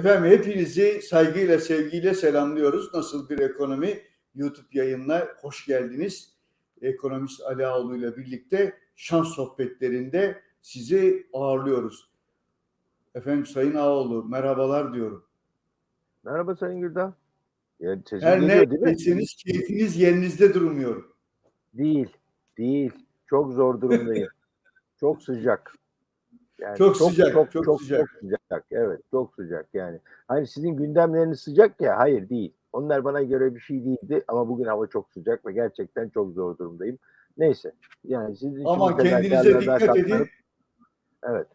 Efendim hepinizi saygıyla, sevgiyle selamlıyoruz. Nasıl bir ekonomi? YouTube yayınına hoş geldiniz. Ekonomist Ali Ağoğlu ile birlikte şans sohbetlerinde sizi ağırlıyoruz. Efendim Sayın Ağoğlu merhabalar diyorum. Merhaba Sayın Güldağ. Ya, sesim Her ne deseniz keyfiniz yerinizde durmuyor. Değil. Değil. Çok zor durumdayım. çok sıcak. Yani Çok sıcak, çok çok sıcak. Çok sıcak. Evet, çok sıcak yani. Hani sizin gündemleriniz sıcak ya, hayır değil. Onlar bana göre bir şey değildi ama bugün hava çok sıcak ve gerçekten çok zor durumdayım. Neyse. Yani sizin Ama kendinize dikkat edin. Evet.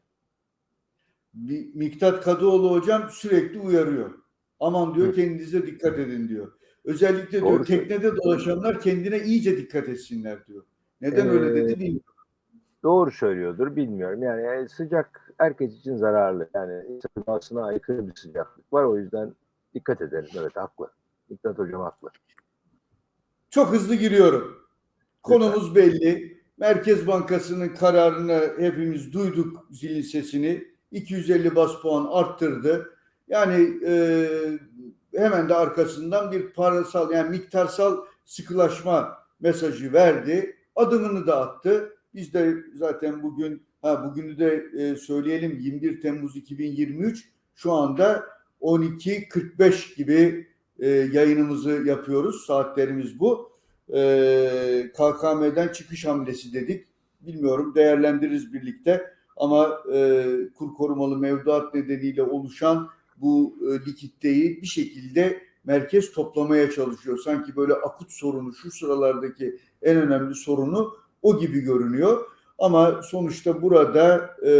Mi- Miktat Kadıoğlu hocam sürekli uyarıyor. Aman diyor Hı. kendinize dikkat edin diyor. Özellikle diyor Doğru teknede dolaşanlar kendine iyice dikkat etsinler diyor. Neden öyle Ee, dedi bilmiyorum. Doğru söylüyordur bilmiyorum. Yani, sıcak herkes için zararlı. Yani doğasına aykırı bir sıcaklık var. O yüzden dikkat edelim. Evet haklı. Miktat hocam haklı. Çok hızlı giriyorum. Konumuz belli. Merkez Bankası'nın kararını hepimiz duyduk zilin sesini. 250 bas puan arttırdı. Yani e, hemen de arkasından bir parasal yani miktarsal sıkılaşma mesajı verdi. Adımını da attı. Biz de zaten bugün ha bugünü de e, söyleyelim 21 Temmuz 2023 şu anda 12.45 gibi e, yayınımızı yapıyoruz. Saatlerimiz bu. E, KKM'den çıkış hamlesi dedik. Bilmiyorum değerlendiririz birlikte ama e, kur korumalı mevduat nedeniyle oluşan bu e, likiditeyi bir şekilde merkez toplamaya çalışıyor. Sanki böyle akut sorunu şu sıralardaki en önemli sorunu o gibi görünüyor. Ama sonuçta burada e,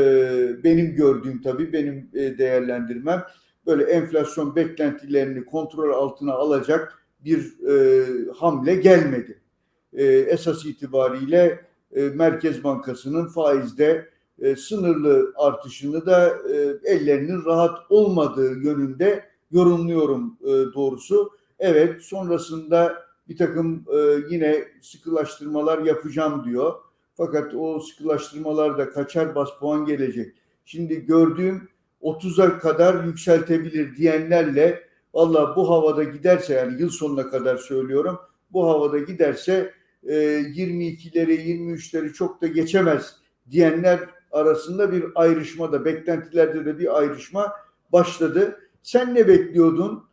benim gördüğüm tabii benim e, değerlendirmem böyle enflasyon beklentilerini kontrol altına alacak bir e, hamle gelmedi. E, esas itibariyle e, Merkez Bankası'nın faizde e, sınırlı artışını da e, ellerinin rahat olmadığı yönünde yorumluyorum e, doğrusu. Evet sonrasında bir takım e, yine sıkılaştırmalar yapacağım diyor. Fakat o sıkılaştırmalarda kaçar bas puan gelecek. Şimdi gördüğüm 30'a kadar yükseltebilir diyenlerle valla bu havada giderse yani yıl sonuna kadar söylüyorum bu havada giderse e, 22'leri 23'leri çok da geçemez diyenler arasında bir ayrışma da beklentilerde de bir ayrışma başladı. Sen ne bekliyordun?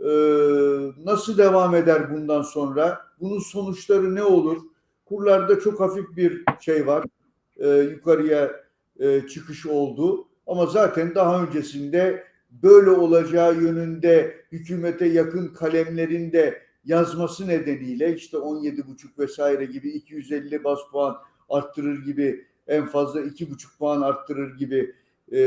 Ee, nasıl devam eder bundan sonra? Bunun sonuçları ne olur? Kurlarda çok hafif bir şey var. Ee, yukarıya e, çıkış oldu. Ama zaten daha öncesinde böyle olacağı yönünde hükümete yakın kalemlerin de yazması nedeniyle işte 17,5 vesaire gibi 250 bas puan arttırır gibi en fazla 2,5 puan arttırır gibi e,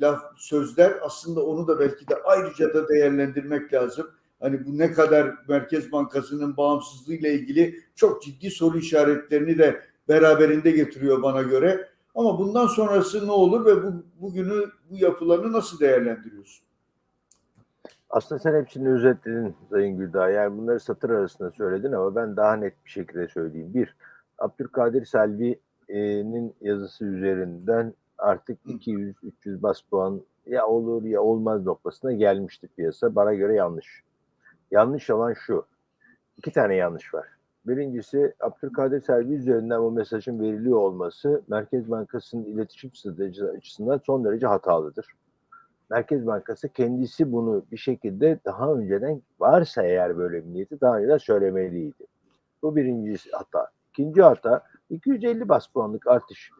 laf sözler aslında onu da belki de ayrıca da değerlendirmek lazım. Hani bu ne kadar Merkez Bankası'nın bağımsızlığı ile ilgili çok ciddi soru işaretlerini de beraberinde getiriyor bana göre. Ama bundan sonrası ne olur ve bu bugünü bu yapılarını nasıl değerlendiriyorsun? Aslında sen hepsini özetledin Sayın Güldağ. Yani bunları satır arasında söyledin ama ben daha net bir şekilde söyleyeyim. Bir, Abdülkadir Selvi'nin yazısı üzerinden artık 200-300 bas puan ya olur ya olmaz noktasına gelmişti piyasa. Bana göre yanlış. Yanlış olan şu. İki tane yanlış var. Birincisi Abdülkadir Selvi üzerinden bu mesajın veriliyor olması Merkez Bankası'nın iletişim stratejisi açısından son derece hatalıdır. Merkez Bankası kendisi bunu bir şekilde daha önceden varsa eğer böyle bir niyeti daha önceden söylemeliydi. Bu birinci hata. İkinci hata 250 bas puanlık artış.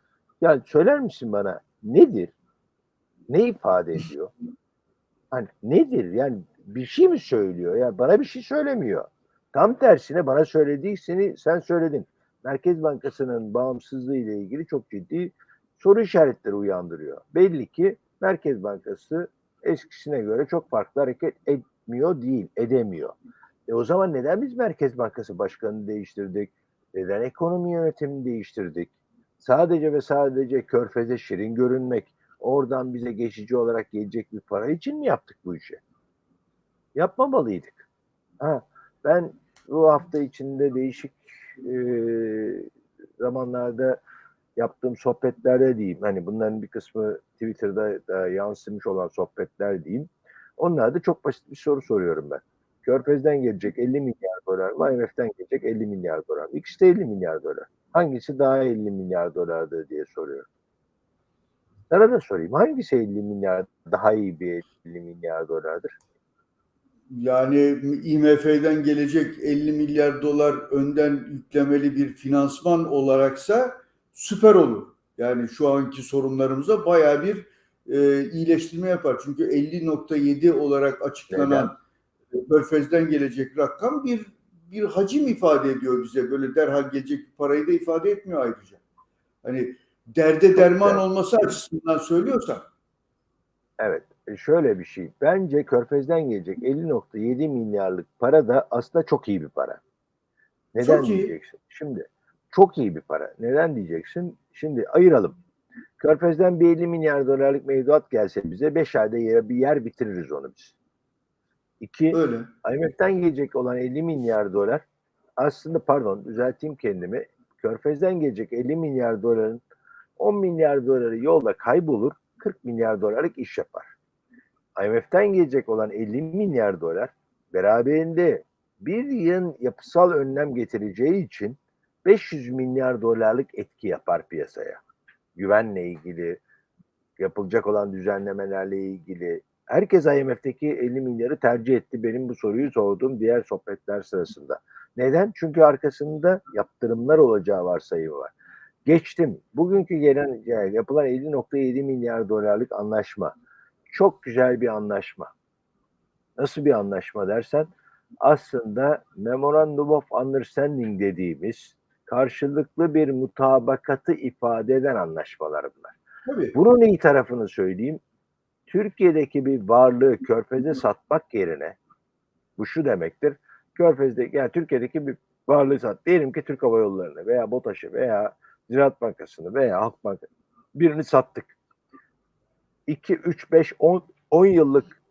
Yani söyler misin bana nedir? Ne ifade ediyor? Hani nedir? Yani bir şey mi söylüyor? Yani bana bir şey söylemiyor. Tam tersine bana söylediği seni sen söyledin. Merkez Bankası'nın bağımsızlığı ile ilgili çok ciddi soru işaretleri uyandırıyor. Belli ki Merkez Bankası eskisine göre çok farklı hareket etmiyor değil, edemiyor. E o zaman neden biz Merkez Bankası Başkanı'nı değiştirdik? Neden ekonomi yönetimini değiştirdik? Sadece ve sadece körfeze şirin görünmek, oradan bize geçici olarak gelecek bir para için mi yaptık bu işi? Yapmamalıydık. Ha, ben bu hafta içinde değişik e, zamanlarda yaptığım sohbetlerde diyeyim. Hani bunların bir kısmı Twitter'da da yansımış olan sohbetler diyeyim. Onlar da çok basit bir soru soruyorum ben. Körfez'den gelecek 50 milyar dolar mı? IMF'den gelecek 50 milyar dolar mı? İkisi de 50 milyar dolar. Hangisi daha 50 milyar dolardır diye soruyorum. Sana da sorayım. Hangisi 50 milyar daha iyi bir 50 milyar dolardır? Yani IMF'den gelecek 50 milyar dolar önden yüklemeli bir finansman olaraksa süper olur. Yani şu anki sorunlarımıza bayağı bir e, iyileştirme yapar. Çünkü 50.7 olarak açıklanan Körfez'den gelecek rakam bir bir hacim ifade ediyor bize. Böyle derhal gelecek parayı da ifade etmiyor ayrıca. Hani derde derman güzel. olması açısından söylüyorsan. Evet. e, Şöyle bir şey. Bence Körfez'den gelecek 50.7 milyarlık para da aslında çok iyi bir para. Neden Çok iyi. diyeceksin? Şimdi çok iyi bir para. Neden diyeceksin? Şimdi ayıralım. Körfez'den bir 50 milyar dolarlık mevduat gelse bize 5 ayda yere bir yer bitiririz onu biz. İki, Öyle. IMF'den gelecek olan 50 milyar dolar aslında pardon düzelteyim kendimi. Körfez'den gelecek 50 milyar doların 10 milyar doları yolda kaybolur 40 milyar dolarlık iş yapar. IMF'den gelecek olan 50 milyar dolar beraberinde bir yığın yapısal önlem getireceği için 500 milyar dolarlık etki yapar piyasaya. Güvenle ilgili, yapılacak olan düzenlemelerle ilgili. Herkes IMF'deki 50 milyarı tercih etti benim bu soruyu sorduğum diğer sohbetler sırasında. Neden? Çünkü arkasında yaptırımlar olacağı varsayımı var. Geçtim. Bugünkü gelen yani yapılan 50.7 milyar dolarlık anlaşma. Çok güzel bir anlaşma. Nasıl bir anlaşma dersen aslında Memorandum of Understanding dediğimiz karşılıklı bir mutabakatı ifade eden anlaşmalar bunlar. Tabii. Bunun iyi tarafını söyleyeyim. Türkiye'deki bir varlığı körfeze satmak yerine bu şu demektir. Körfez'de yani Türkiye'deki bir varlığı sat. Diyelim ki Türk Hava Yolları'nı veya BOTAŞ'ı veya Ziraat Bankası'nı veya Halk Bankası birini sattık. 2, 3, 5, 10, 10 yıllık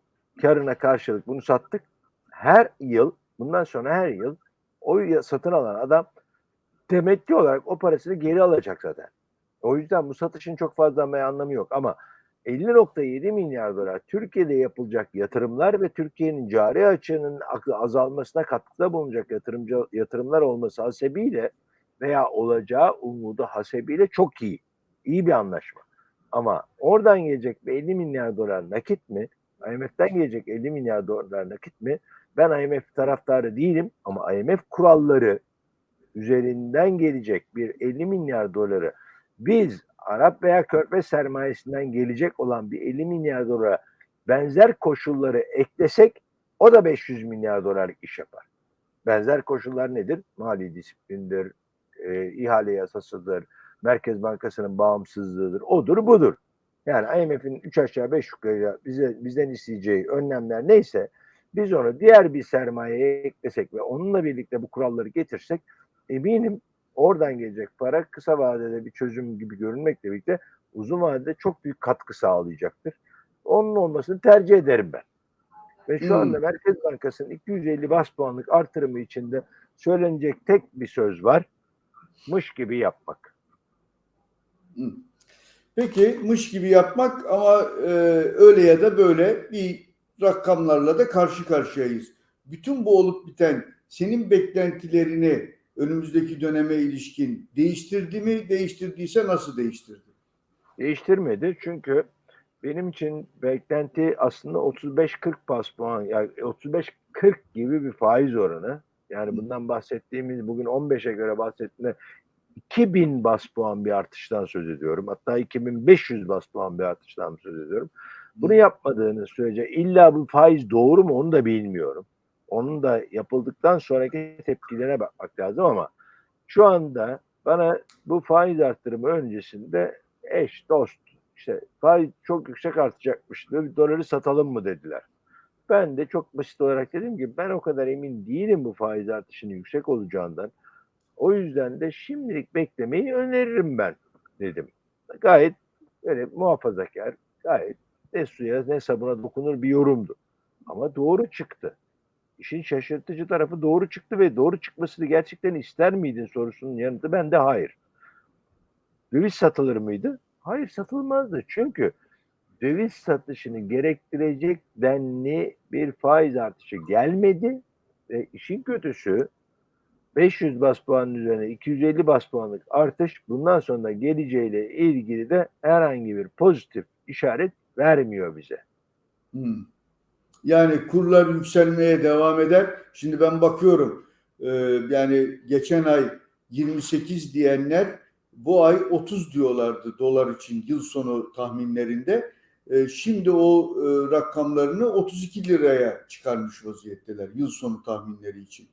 karına karşılık bunu sattık. Her yıl bundan sonra her yıl o satın alan adam temettü olarak o parasını geri alacak zaten. O yüzden bu satışın çok fazla anlamı yok ama 50.7 milyar dolar Türkiye'de yapılacak yatırımlar ve Türkiye'nin cari açığının azalmasına katkıda bulunacak yatırımcı yatırımlar olması hasebiyle veya olacağı umudu hasebiyle çok iyi. İyi bir anlaşma. Ama oradan gelecek bir 50 milyar dolar nakit mi? IMF'den gelecek 50 milyar dolar nakit mi? Ben IMF taraftarı değilim ama IMF kuralları üzerinden gelecek bir 50 milyar doları biz Arap veya Körfez sermayesinden gelecek olan bir 50 milyar dolara benzer koşulları eklesek o da 500 milyar dolarlık iş yapar. Benzer koşullar nedir? Mali disiplindir, e, ihale yasasıdır, Merkez Bankası'nın bağımsızlığıdır, odur budur. Yani IMF'in 3 aşağı 5 yukarı bize, bizden isteyeceği önlemler neyse biz onu diğer bir sermayeye eklesek ve onunla birlikte bu kuralları getirsek eminim oradan gelecek para kısa vadede bir çözüm gibi görünmekle birlikte uzun vadede çok büyük katkı sağlayacaktır. Onun olmasını tercih ederim ben. Ve şu Hmm. anda Merkez Bankası'nın 250 bas puanlık artırımı içinde söylenecek tek bir söz var. Mış gibi yapmak. Hı. Peki mış gibi yapmak ama e, öyle ya da böyle bir rakamlarla da karşı karşıyayız. Bütün bu olup biten senin beklentilerini önümüzdeki döneme ilişkin değiştirdi mi? Değiştirdiyse nasıl değiştirdi? Değiştirmedi çünkü benim için beklenti aslında 35-40 bas puan yani 35-40 gibi bir faiz oranı. Yani bundan bahsettiğimiz bugün 15'e göre bahsettiğinde 2000 bas puan bir artıştan söz ediyorum. Hatta 2500 bas puan bir artıştan söz ediyorum. Bunu yapmadığını sürece illa bu faiz doğru mu onu da bilmiyorum. Onun da yapıldıktan sonraki tepkilerine bakmak lazım ama şu anda bana bu faiz arttırımı öncesinde eş, dost, işte faiz çok yüksek artacakmış. Doları satalım mı dediler. Ben de çok basit olarak dedim ki ben o kadar emin değilim bu faiz artışının yüksek olacağından. O yüzden de şimdilik beklemeyi öneririm ben dedim. Gayet böyle muhafazakar, gayet ne suya ne sabuna dokunur bir yorumdu. Ama doğru çıktı. İşin şaşırtıcı tarafı doğru çıktı ve doğru çıkmasını gerçekten ister miydin sorusunun yanıtı bende hayır. Döviz satılır mıydı? Hayır satılmazdı. Çünkü döviz satışını gerektirecek denli bir faiz artışı gelmedi ve işin kötüsü 500 bas puanın üzerine 250 bas puanlık artış bundan sonra geleceğiyle ilgili de herhangi bir pozitif işaret vermiyor bize. Hmm. Yani kurlar yükselmeye devam eder. Şimdi ben bakıyorum e, yani geçen ay 28 diyenler bu ay 30 diyorlardı dolar için yıl sonu tahminlerinde. E, şimdi o e, rakamlarını 32 liraya çıkarmış vaziyetteler yıl sonu tahminleri için.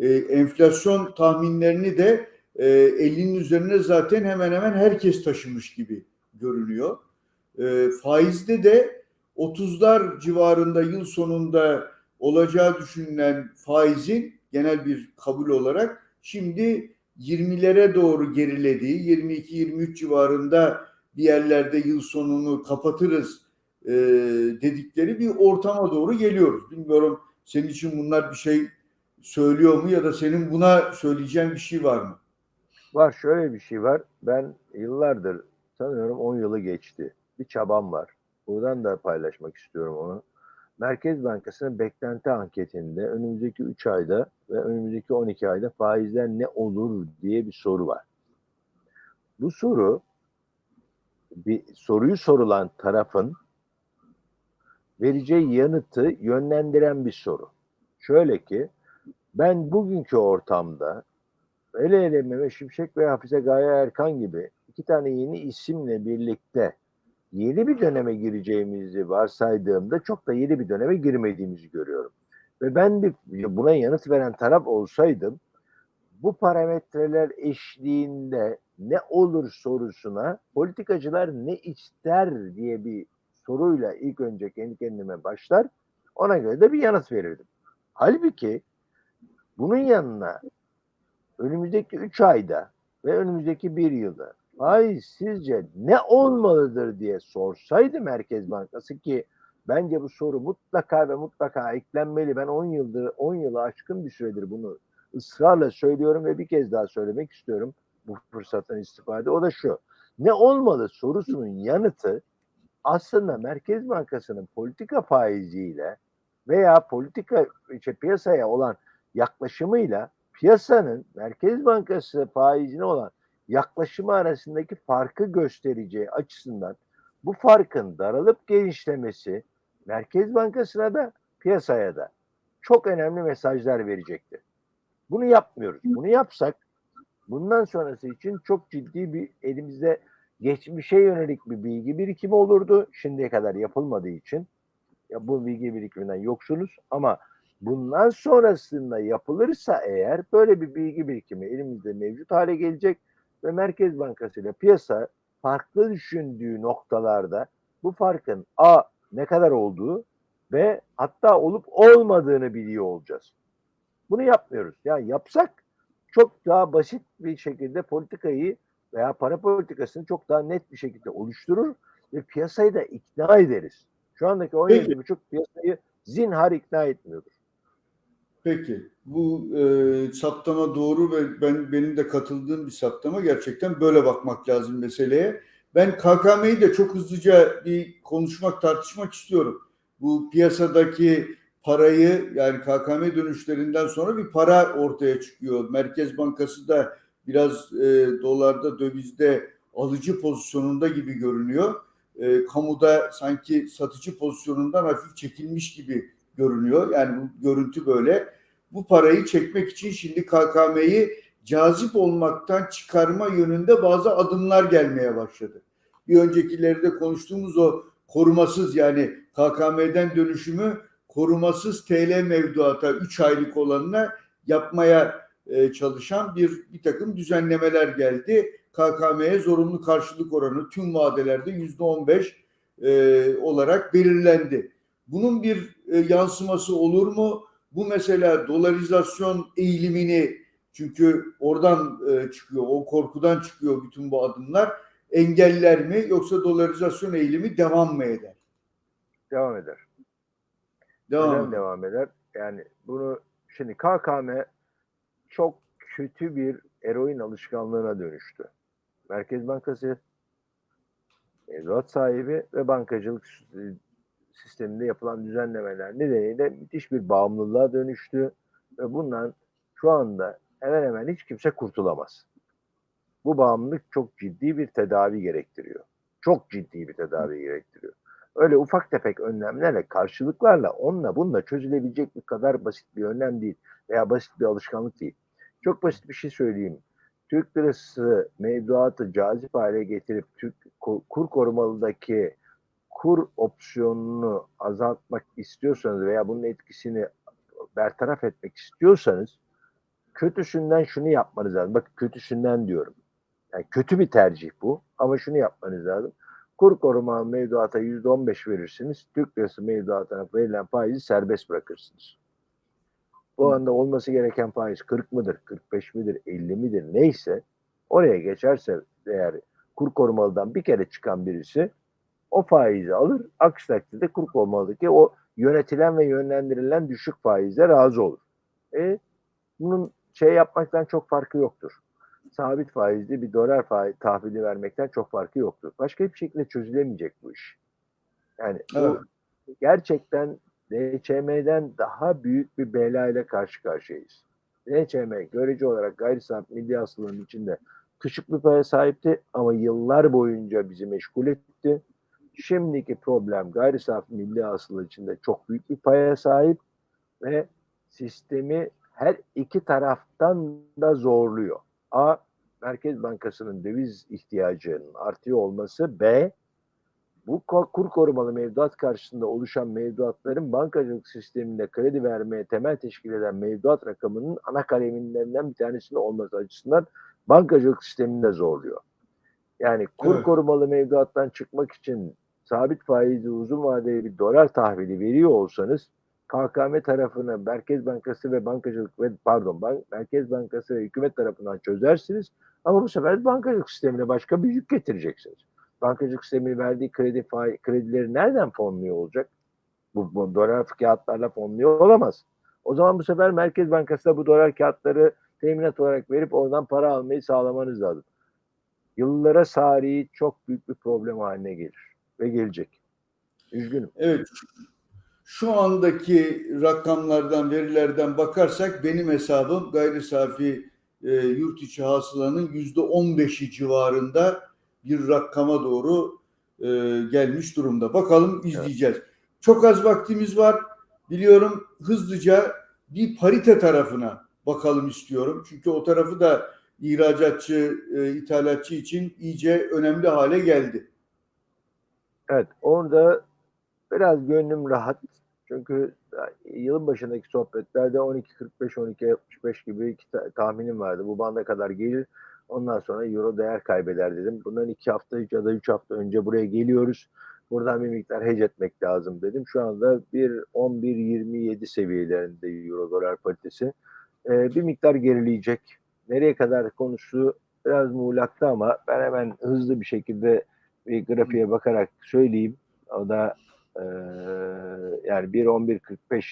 E, enflasyon tahminlerini de e, 50'nin üzerine zaten hemen hemen herkes taşımış gibi görünüyor. E, faizde de 30'lar civarında yıl sonunda olacağı düşünülen faizin genel bir kabul olarak şimdi 20'lere doğru gerilediği 22-23 civarında bir yerlerde yıl sonunu kapatırız e, dedikleri bir ortama doğru geliyoruz. Bilmiyorum senin için bunlar bir şey söylüyor mu ya da senin buna söyleyeceğin bir şey var mı? Var şöyle bir şey var. Ben yıllardır sanıyorum 10 yılı geçti. Bir çabam var. Buradan da paylaşmak istiyorum onu. Merkez Bankası'nın beklenti anketinde önümüzdeki 3 ayda ve önümüzdeki 12 ayda faizler ne olur diye bir soru var. Bu soru bir soruyu sorulan tarafın vereceği yanıtı yönlendiren bir soru. Şöyle ki ben bugünkü ortamda hele hele Mehmet Şimşek ve Hafize Gaye Erkan gibi iki tane yeni isimle birlikte yeni bir döneme gireceğimizi varsaydığımda çok da yeni bir döneme girmediğimizi görüyorum. Ve ben bir buna yanıt veren taraf olsaydım bu parametreler eşliğinde ne olur sorusuna politikacılar ne ister diye bir soruyla ilk önce kendi kendime başlar. Ona göre de bir yanıt verirdim. Halbuki bunun yanına önümüzdeki 3 ayda ve önümüzdeki bir yılda faiz sizce ne olmalıdır diye sorsaydı Merkez Bankası ki bence bu soru mutlaka ve mutlaka eklenmeli. Ben 10 yıldır 10 yılı aşkın bir süredir bunu ısrarla söylüyorum ve bir kez daha söylemek istiyorum bu fırsattan istifade. O da şu. Ne olmalı sorusunun yanıtı aslında Merkez Bankası'nın politika faiziyle veya politika işte piyasaya olan yaklaşımıyla piyasanın Merkez Bankası faizine olan yaklaşımı arasındaki farkı göstereceği açısından bu farkın daralıp genişlemesi Merkez Bankası'na da piyasaya da çok önemli mesajlar verecektir. Bunu yapmıyoruz. Bunu yapsak bundan sonrası için çok ciddi bir elimizde geçmişe yönelik bir bilgi birikimi olurdu. Şimdiye kadar yapılmadığı için ya bu bilgi birikiminden yoksunuz ama bundan sonrasında yapılırsa eğer böyle bir bilgi birikimi elimizde mevcut hale gelecek ve Merkez Bankası ile piyasa farklı düşündüğü noktalarda bu farkın a ne kadar olduğu ve hatta olup olmadığını biliyor olacağız. Bunu yapmıyoruz. Yani yapsak çok daha basit bir şekilde politikayı veya para politikasını çok daha net bir şekilde oluşturur ve piyasayı da ikna ederiz. Şu andaki 17,5 piyasayı zinhar ikna etmiyordur. Peki bu e, saptama doğru ve ben benim de katıldığım bir saptama gerçekten böyle bakmak lazım meseleye. Ben KKM'yi de çok hızlıca bir konuşmak tartışmak istiyorum. Bu piyasadaki parayı yani KKM dönüşlerinden sonra bir para ortaya çıkıyor. Merkez Bankası da biraz e, dolarda dövizde alıcı pozisyonunda gibi görünüyor. E, kamuda sanki satıcı pozisyonundan hafif çekilmiş gibi görünüyor. Yani bu görüntü böyle. Bu parayı çekmek için şimdi KKM'yi cazip olmaktan çıkarma yönünde bazı adımlar gelmeye başladı. Bir öncekilerde konuştuğumuz o korumasız yani KKM'den dönüşümü korumasız TL mevduata 3 aylık olanına yapmaya e, çalışan bir bir takım düzenlemeler geldi. KKM'ye zorunlu karşılık oranı tüm vadelerde yüzde 15 e, olarak belirlendi. Bunun bir e, yansıması olur mu? Bu mesela dolarizasyon eğilimini çünkü oradan e, çıkıyor, o korkudan çıkıyor bütün bu adımlar. Engeller mi yoksa dolarizasyon eğilimi devam mı eder? Devam eder. Devam, Neden devam eder? Yani bunu şimdi KKM çok kötü bir eroin alışkanlığına dönüştü. Merkez Bankası mevduat sahibi ve bankacılık sisteminde yapılan düzenlemeler nedeniyle müthiş bir bağımlılığa dönüştü ve bundan şu anda hemen hemen hiç kimse kurtulamaz. Bu bağımlılık çok ciddi bir tedavi gerektiriyor. Çok ciddi bir tedavi gerektiriyor. Öyle ufak tefek önlemlerle, karşılıklarla, onunla bununla çözülebilecek bir kadar basit bir önlem değil veya basit bir alışkanlık değil. Çok basit bir şey söyleyeyim. Türk lirası mevduatı cazip hale getirip Türk kur, korumalıdaki kur opsiyonunu azaltmak istiyorsanız veya bunun etkisini bertaraf etmek istiyorsanız kötüsünden şunu yapmanız lazım. Bak kötüsünden diyorum. Yani kötü bir tercih bu ama şunu yapmanız lazım. Kur koruma mevduata yüzde on beş verirsiniz. Türk lirası mevduatına verilen faizi serbest bırakırsınız. Bu anda olması gereken faiz 40 mıdır, 45 midir, 50 midir neyse oraya geçerse eğer kur korumalıdan bir kere çıkan birisi o faizi alır. Aksi takdirde kur korumalıdaki o yönetilen ve yönlendirilen düşük faize razı olur. E, bunun şey yapmaktan çok farkı yoktur. Sabit faizli bir dolar faiz tahvili vermekten çok farkı yoktur. Başka hiçbir şekilde çözülemeyecek bu iş. Yani Evet. bu gerçekten DÇM'den daha büyük bir belayla karşı karşıyayız. DÇM görece olarak gayri safi milli hasılanın içinde küçük bir paya sahipti ama yıllar boyunca bizi meşgul etti. Şimdiki problem gayri safi milli hasıla içinde çok büyük bir paya sahip ve sistemi her iki taraftan da zorluyor. A. Merkez Bankası'nın döviz ihtiyacının artıyor olması. B. Bu kur korumalı mevduat karşısında oluşan mevduatların bankacılık sisteminde kredi vermeye temel teşkil eden mevduat rakamının ana kaleminlerinden bir tanesinde olması açısından bankacılık sistemini de zorluyor. Yani kur Evet. korumalı mevduattan çıkmak için sabit faizli uzun vadeli bir dolar tahvili veriyor olsanız KKM tarafını Merkez Bankası ve bankacılık ve pardon bank, Merkez Bankası ve hükümet tarafından çözersiniz ama bu sefer bankacılık sistemine başka bir yük getireceksiniz. Bankacılık sistemi verdiği kredi faiz, kredileri nereden fonluyor olacak? Bu, bu dolar kağıtlarla fonluyor olamaz. O zaman bu sefer Merkez Bankası da bu dolar kağıtları teminat olarak verip oradan para almayı sağlamanız lazım. Yıllara sari çok büyük bir problem haline gelir ve gelecek. Üzgünüm. Evet. Şu andaki rakamlardan, verilerden bakarsak benim hesabım gayri safi e, yurt içi hasılanın yüzde on beşi civarında bir rakama doğru e, gelmiş durumda. Bakalım izleyeceğiz. Çok az vaktimiz var. Biliyorum hızlıca bir parite tarafına bakalım istiyorum. Çünkü o tarafı da ihracatçı, e, ithalatçı için iyice önemli hale geldi. Evet orada biraz gönlüm rahat. Çünkü yılın başındaki sohbetlerde 12.45-12.65 gibi tahminim vardı. Bu banda kadar gelir. Ondan sonra euro değer kaybeder dedim. Bundan iki hafta ya da üç hafta önce buraya geliyoruz. Buradan bir miktar hece etmek lazım dedim. Şu anda bir 11.27 seviyelerinde euro dolar paritesi. Ee, bir miktar gerileyecek. Nereye kadar konusu biraz muğlakta ama ben hemen hızlı bir şekilde bir grafiğe bakarak söyleyeyim. O da eee yani 1.11.45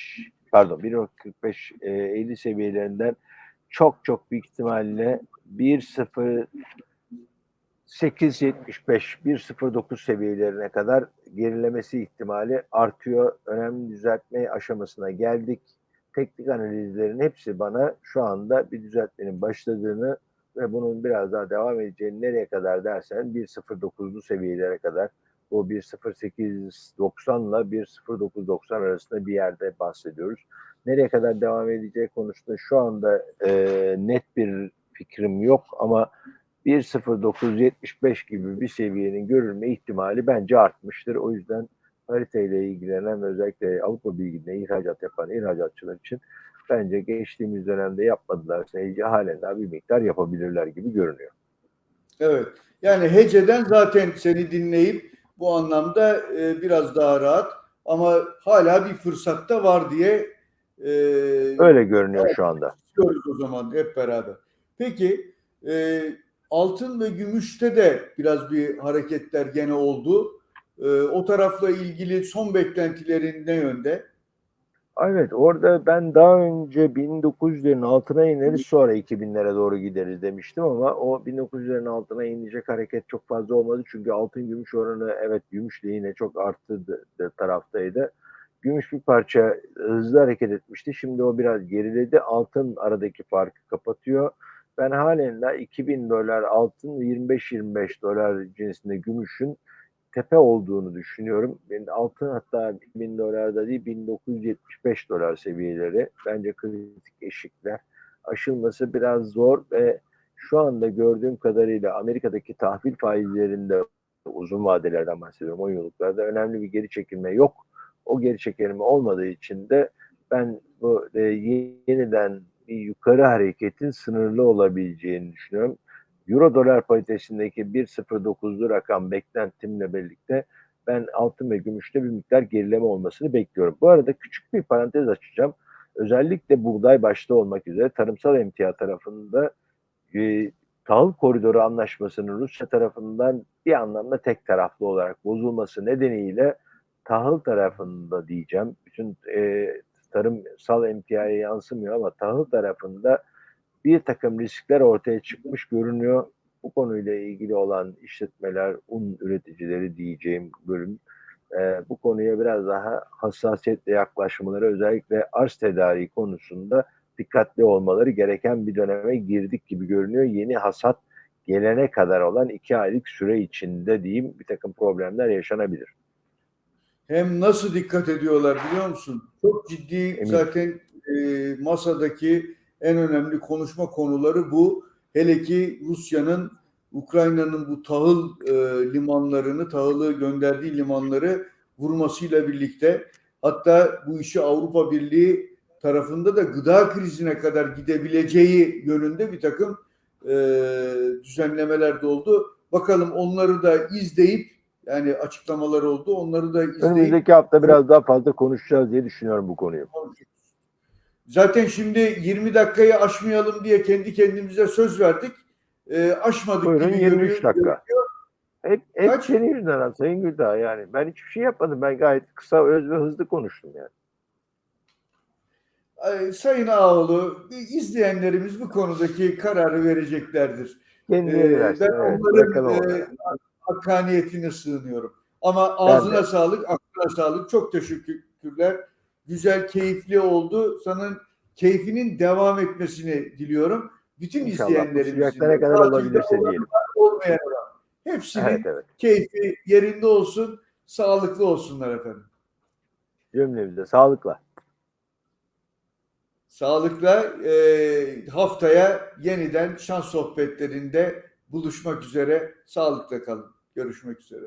pardon 1.45 e, 50 seviyelerinden çok çok büyük ihtimalle 1.0 8.75 1.09 seviyelerine kadar gerilemesi ihtimali artıyor. Önemli düzeltme aşamasına geldik. Teknik analizlerin hepsi bana şu anda bir düzeltmenin başladığını ve bunun biraz daha devam edeceğini nereye kadar dersen 1.09'lu seviyelere kadar bu 1.0890 ile 1.0990 arasında bir yerde bahsediyoruz. Nereye kadar devam edeceği konusunda şu anda e, net bir fikrim yok ama 1.0975 gibi bir seviyenin görülme ihtimali bence artmıştır. O yüzden hariteyle ilgilenen ve özellikle Avrupa Birliği'ne ihracat yapan ihracatçılar için bence geçtiğimiz dönemde yapmadılarsa iyice halen daha bir miktar yapabilirler gibi görünüyor. Evet. Yani heceden zaten seni dinleyip bu anlamda e, biraz daha rahat ama hala bir fırsat da var diye e, Öyle görünüyor şu anda. istiyoruz o zaman hep beraber. Peki e, altın ve gümüşte de biraz bir hareketler gene oldu. E, o tarafla ilgili son beklentilerin ne yönde? Evet orada ben daha önce 1900'lerin altına ineriz sonra 2000'lere doğru gideriz demiştim ama o 1900'lerin altına inecek hareket çok fazla olmadı. Çünkü altın gümüş oranı evet gümüşle yine çok arttı de- de taraftaydı. Gümüş bir parça hızlı hareket etmişti. Şimdi o biraz geriledi. Altın aradaki farkı kapatıyor. Ben halen de 2000 dolar altın 25-25 dolar cinsinde gümüşün tepe olduğunu düşünüyorum. Ben altın hatta 1000 dolarda değil 1975 dolar seviyeleri bence kritik eşikler. Aşılması biraz zor ve şu anda gördüğüm kadarıyla Amerika'daki tahvil faizlerinde uzun vadelerden bahsediyorum 10 yıllıklarda önemli bir geri çekilme yok. O geri çekilme olmadığı için de ben bu e, yeniden bir yukarı hareketin sınırlı olabileceğini düşünüyorum. Euro dolar paritesindeki 1.09'lu rakam beklentimle birlikte ben altın ve gümüşte bir miktar gerileme olmasını bekliyorum. Bu arada küçük bir parantez açacağım. Özellikle buğday başta olmak üzere tarımsal emtia tarafında e, tahıl koridoru anlaşmasının Rusya tarafından bir anlamda tek taraflı olarak bozulması nedeniyle tahıl tarafında diyeceğim. Bütün e, tarımsal emtiaya yansımıyor ama tahıl tarafında bir takım riskler ortaya çıkmış görünüyor. Bu konuyla ilgili olan işletmeler, un üreticileri diyeceğim bölüm e, bu konuya biraz daha hassasiyetle yaklaşmaları özellikle arz tedariği konusunda dikkatli olmaları gereken bir döneme girdik gibi görünüyor. Yeni hasat gelene kadar olan iki aylık süre içinde diyeyim bir takım problemler yaşanabilir. Hem nasıl dikkat ediyorlar biliyor musun? Çok ciddi Emin. zaten e, masadaki en önemli konuşma konuları bu. Hele ki Rusya'nın Ukrayna'nın bu tahıl e, limanlarını, tahılı gönderdiği limanları vurmasıyla birlikte hatta bu işi Avrupa Birliği tarafında da gıda krizine kadar gidebileceği yönünde bir takım e, düzenlemeler de oldu. Bakalım onları da izleyip yani açıklamalar oldu. Onları da izleyip Önümüzdeki hafta biraz daha fazla konuşacağız diye düşünüyorum bu konuyu. Zaten şimdi 20 dakikayı aşmayalım diye kendi kendimize söz verdik. Ee, aşmadık Buyurun gibi 23 görünüyor. dakika. Hep, hep Kaç? senin yüzünden Sayın Güldağ yani. Ben hiçbir şey yapmadım. Ben gayet kısa, öz ve hızlı konuştum yani. Ay, Sayın Ağoğlu, izleyenlerimiz bu konudaki kararı vereceklerdir. Kendileri Ee, versin. ben Evet, onların e, hakkaniyetine sığınıyorum. Ama ağzına de. sağlık, aklına sağlık. Çok teşekkürler. Güzel, keyifli oldu. Sana keyfinin devam etmesini diliyorum. Bütün İnşallah izleyenlerimizin kadar olabilirse diyelim. olmayan hepsinin Evet evet. keyfi yerinde olsun, sağlıklı olsunlar efendim. Cümlemizde sağlıkla. Sağlıkla e, haftaya yeniden şans sohbetlerinde buluşmak üzere. Sağlıkla kalın. Görüşmek üzere.